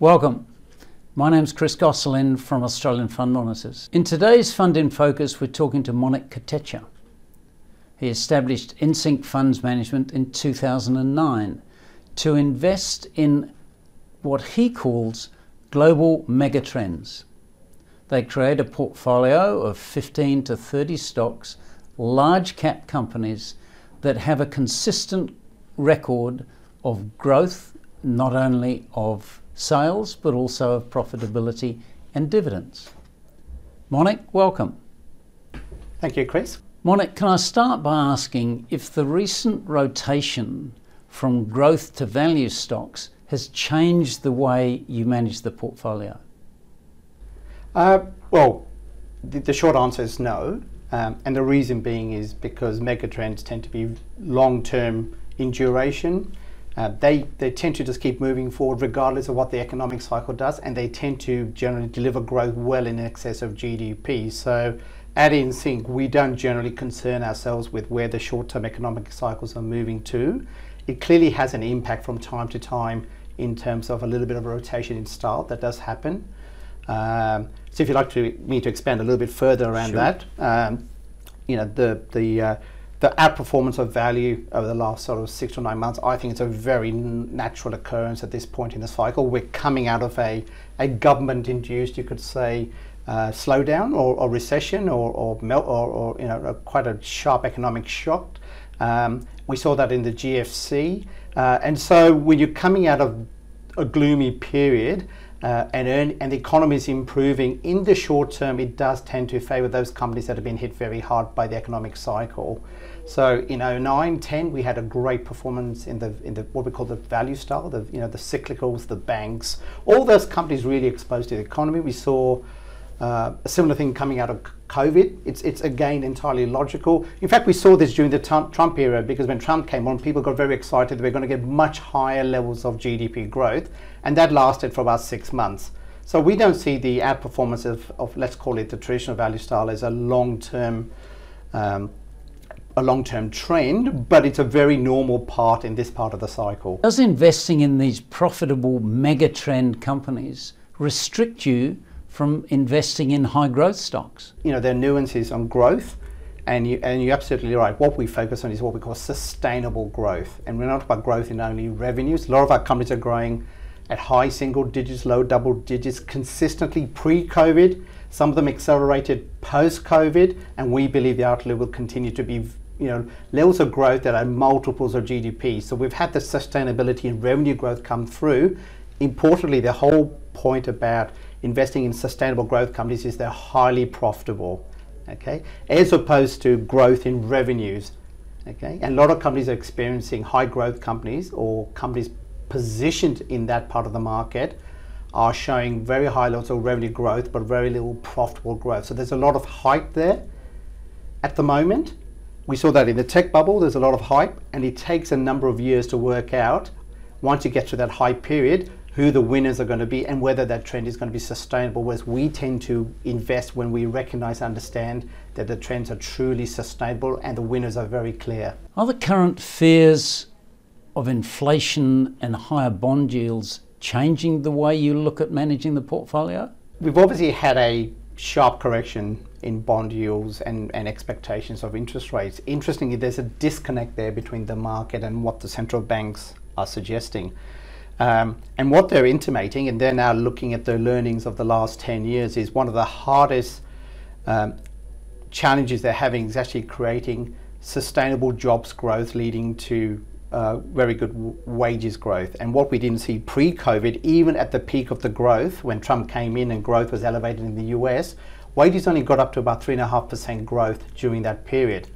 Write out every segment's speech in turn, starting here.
Welcome. My name's Chris Gosselin from Australian Fund Monitors. In today's Fund in Focus, we're talking to Monik Kotecha. He established InSync Funds Management in 2009 to invest in what he calls global megatrends. They create a portfolio of 15 to 30 stocks, large cap companies that have a consistent record of growth, not only of sales, but also of profitability and dividends. Monik, welcome. Thank you, Chris. Monik, can I start by asking if the recent rotation from growth to value stocks has changed the way you manage the portfolio? Uh, well, the, the, short answer is no. Um, and the reason being is because megatrends tend to be long term in duration. Uh, they, they tend to just keep moving forward regardless of what the economic cycle does, and they tend to generally deliver growth well in excess of GDP. So, at InSync, we don't generally concern ourselves with where the short term economic cycles are moving to. It clearly has an impact from time to time in terms of a little bit of a rotation in style that does happen. Um, so if you'd like to, me to expand a little bit further around sure. that, um, you know, the the uh, the outperformance of value over the last sort of six to nine months, I think it's a very natural occurrence at this point in the cycle. We're coming out of a, a government-induced, you could say, uh, slowdown or, or, recession or or, melt, or, or you know quite a sharp economic shock. Um, we saw that in the GFC, uh, and so when you're coming out of a gloomy period, uh, and, earn, and the economy is improving, in the short term, it does tend to favour those companies that have been hit very hard by the economic cycle. So in 09, 10, we had a great performance in the in the what we call the value style, the you know the cyclicals, the banks, all those companies really exposed to the economy. We saw uh, a similar thing coming out of COVID. It's, it's again entirely logical. In fact, we saw this during the Trump era because when Trump came on, people got very excited that we're going to get much higher levels of GDP growth, and that lasted for about six months. So we don't see the outperformance of, of let's call it the traditional value style as a long-term um, a long-term trend, but it's a very normal part in this part of the cycle. Does investing in these profitable mega trend companies restrict you from investing in high growth stocks? You know, there are nuances on growth. And, you, and you're absolutely right. What we focus on is what we call sustainable growth. And we're not about growth in only revenues. A lot of our companies are growing at high single digits, low double digits consistently pre COVID. Some of them accelerated post COVID. And we believe the outlook will continue to be you know, levels of growth that are multiples of GDP. So we've had the sustainability and revenue growth come through. Importantly, the whole point about investing in sustainable growth companies is they're highly profitable, okay, as opposed to growth in revenues, okay. And a lot of companies are experiencing high growth companies or companies positioned in that part of the market are showing very high levels of revenue growth but very little profitable growth. So there's a lot of hype there at the moment. We saw that in the tech bubble, there's a lot of hype, and it takes a number of years to work out once you get to that hype period who the winners are going to be and whether that trend is going to be sustainable. Whereas we tend to invest when we recognize, and understand that the trends are truly sustainable and the winners are very clear. Are the current fears of inflation and higher bond yields changing the way you look at managing the portfolio? We've obviously had a sharp correction in bond yields and, and expectations of interest rates. Interestingly, there's a disconnect there between the market and what the central banks are suggesting. Um, and what they're intimating, and they're now looking at the learnings of the last 10 years, is one of the hardest um, challenges they're having is actually creating sustainable jobs growth leading to uh, very good wages growth. And what we didn't see pre COVID, even at the peak of the growth, when Trump came in and growth was elevated in the US, wages only got up to about 3.5% growth during that period.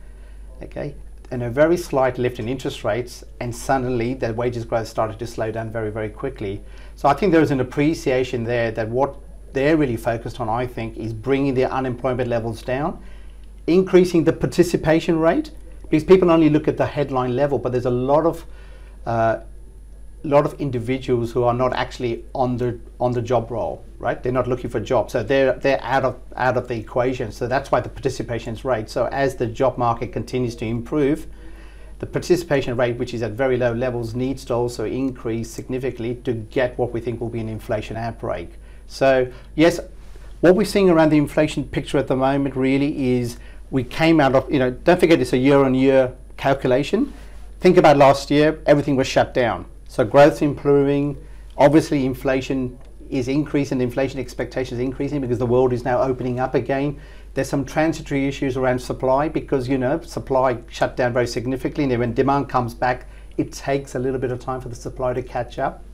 Okay, and a very slight lift in interest rates, and suddenly the wages growth started to slow down very, very quickly. So I think there is an appreciation there that what they're really focused on, I think, is bringing their unemployment levels down, increasing the participation rate, because people only look at the headline level, but there's a lot of uh, lot of individuals who are not actually on the on the job role, right? They're not looking for jobs, so they're they're out of out of the equation. So that's why the participation rate. So as the job market continues to improve, the participation rate, which is at very low levels, needs to also increase significantly to get what we think will be an inflation outbreak. So, yes, what we're seeing around the inflation picture at the moment really is we came out of, you know, don't forget it's a year on year calculation. Think about last year, everything was shut down. So, growth's improving. Obviously, inflation is increasing, inflation expectations increasing because the world is now opening up again. There's some transitory issues around supply because you know supply shut down very significantly, and when demand comes back, it takes a little bit of time for the supply to catch up.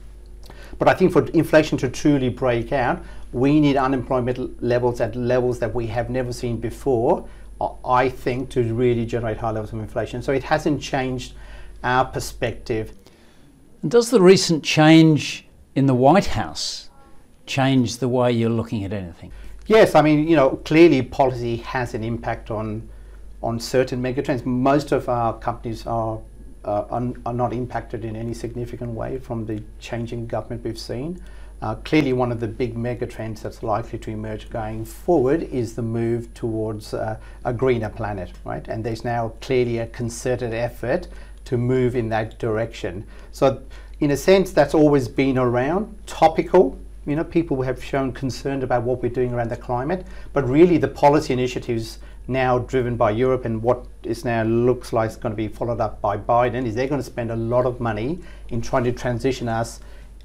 But I think for inflation to truly break out, we need unemployment levels at levels that we have never seen before. I think to really generate high levels of inflation. So it hasn't changed our perspective. Does the recent change in the White House change the way you're looking at anything? Yes, I mean, you know, clearly policy has an impact on on certain megatrends. Most of our companies are uh, are, are, not impacted in any significant way from the changing government we've seen. Uh, clearly, one of the big megatrends that's likely to emerge going forward is the move towards uh, a greener planet, right? And there's now clearly a concerted effort to move in that direction. So, in a sense, that's always been around, topical, you know, people have shown concern about what we're doing around the climate, but really the policy initiatives now driven by Europe and what is now looks like is going to be followed up by Biden is they're going to spend a lot of money in trying to transition us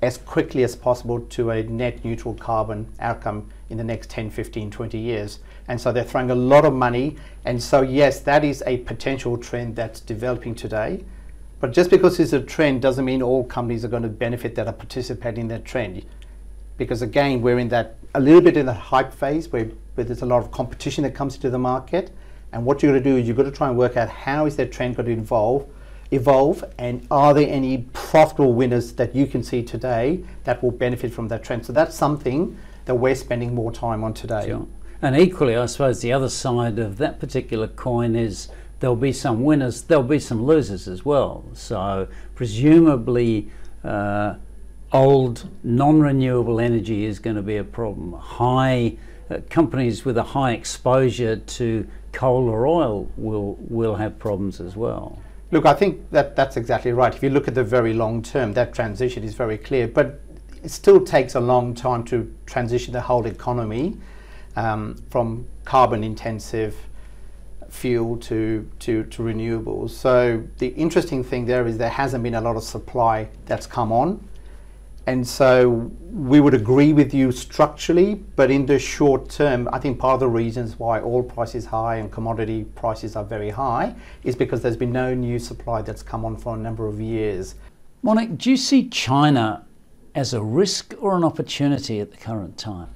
as quickly as possible to a net neutral carbon outcome in the next 10, 15, 20 years. And so they're throwing a lot of money. And so, yes, that is a potential trend that's developing today. But just because it's a trend doesn't mean all companies are going to benefit that are participating in that trend because again we're in that a little bit in the hype phase where, where there's a lot of competition that comes into the market and what you're going to do is you've got to try and work out how is that trend going to evolve evolve and are there any profitable winners that you can see today that will benefit from that trend so that's something that we're spending more time on today sure. and equally i suppose the other side of that particular coin is there'll be some winners there'll be some losers as well so presumably uh, old non-renewable energy is going to be a problem. High uh, companies with a high exposure to coal or oil will will have problems as well. Look, I think that that's exactly right. If you look at the very long term, that transition is very clear, but it still takes a long time to transition the whole economy um, from carbon intensive fuel to, to, to renewables. So the interesting thing there is there hasn't been a lot of supply that's come on. And so we would agree with you structurally, but in the short term, I think part of the reasons why oil price is high and commodity prices are very high is because there's been no new supply that's come on for a number of years. Monik, do you see China as a risk or an opportunity at the current time?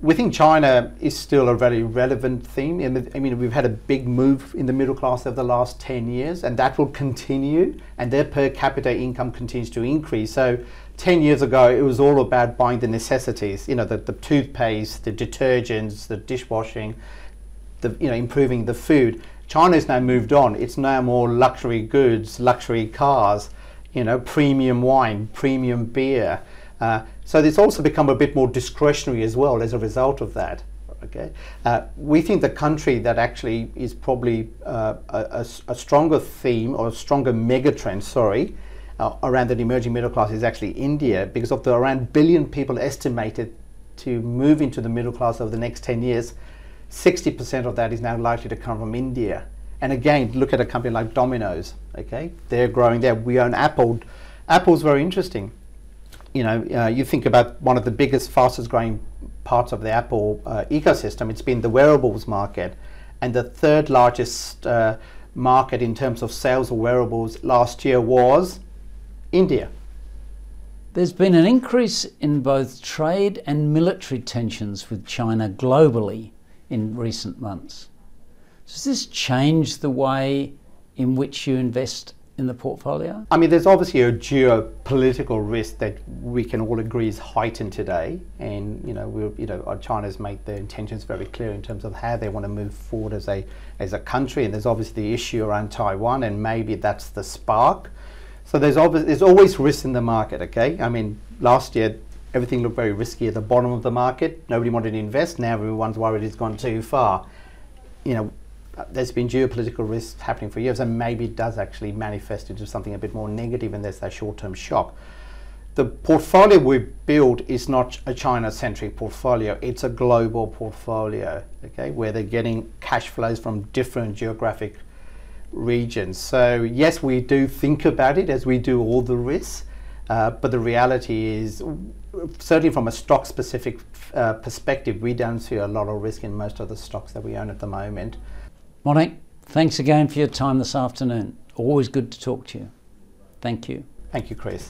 We think China is still a very relevant theme. I mean, we've had a big move in the middle class over the last 10 years, and that will continue, and their per capita income continues to increase. So 10 years ago, it was all about buying the necessities, you know, the, the toothpaste, the detergents, the dishwashing, the, you know, improving the food. China's now moved on. It's now more luxury goods, luxury cars, you know, premium wine, premium beer. Uh, so it's also become a bit more discretionary as well as a result of that. Okay, uh, we think the country that actually is probably uh, a, a, stronger theme or a stronger megatrend, sorry, uh, around the emerging middle class is actually India because of the around billion people estimated to move into the middle class over the next 10 years. 60% of that is now likely to come from India. And again, look at a company like Domino's. Okay, they're growing there. We own Apple. Apple's very interesting you know, uh, you think about one of the biggest, fastest growing parts of the Apple uh, ecosystem, it's been the wearables market. And the third largest uh, market in terms of sales of wearables last year was India. There's been an increase in both trade and military tensions with China globally in recent months. Does this change the way in which you invest in the portfolio? I mean, there's obviously a geopolitical risk that we can all agree is heightened today, and you know, we you know, China's made their intentions very clear in terms of how they want to move forward as a as a country, and there's obviously the issue around Taiwan, and maybe that's the spark. So there's obviously there's always risk in the market. Okay, I mean, last year everything looked very risky at the bottom of the market. Nobody wanted to invest. Now everyone's worried it's gone too far. You know, there's been geopolitical risks happening for years, and maybe it does actually manifest into something a bit more negative, and there's that short-term shock. The portfolio we build is not a China-centric portfolio; it's a global portfolio. Okay, where they're getting cash flows from different geographic regions. So yes, we do think about it as we do all the risks, uh, but the reality is, certainly from a stock-specific uh, perspective, we don't see a lot of risk in most of the stocks that we own at the moment. Monik, thanks again for your time this afternoon. Always good to talk to you. Thank you. Thank you, Chris.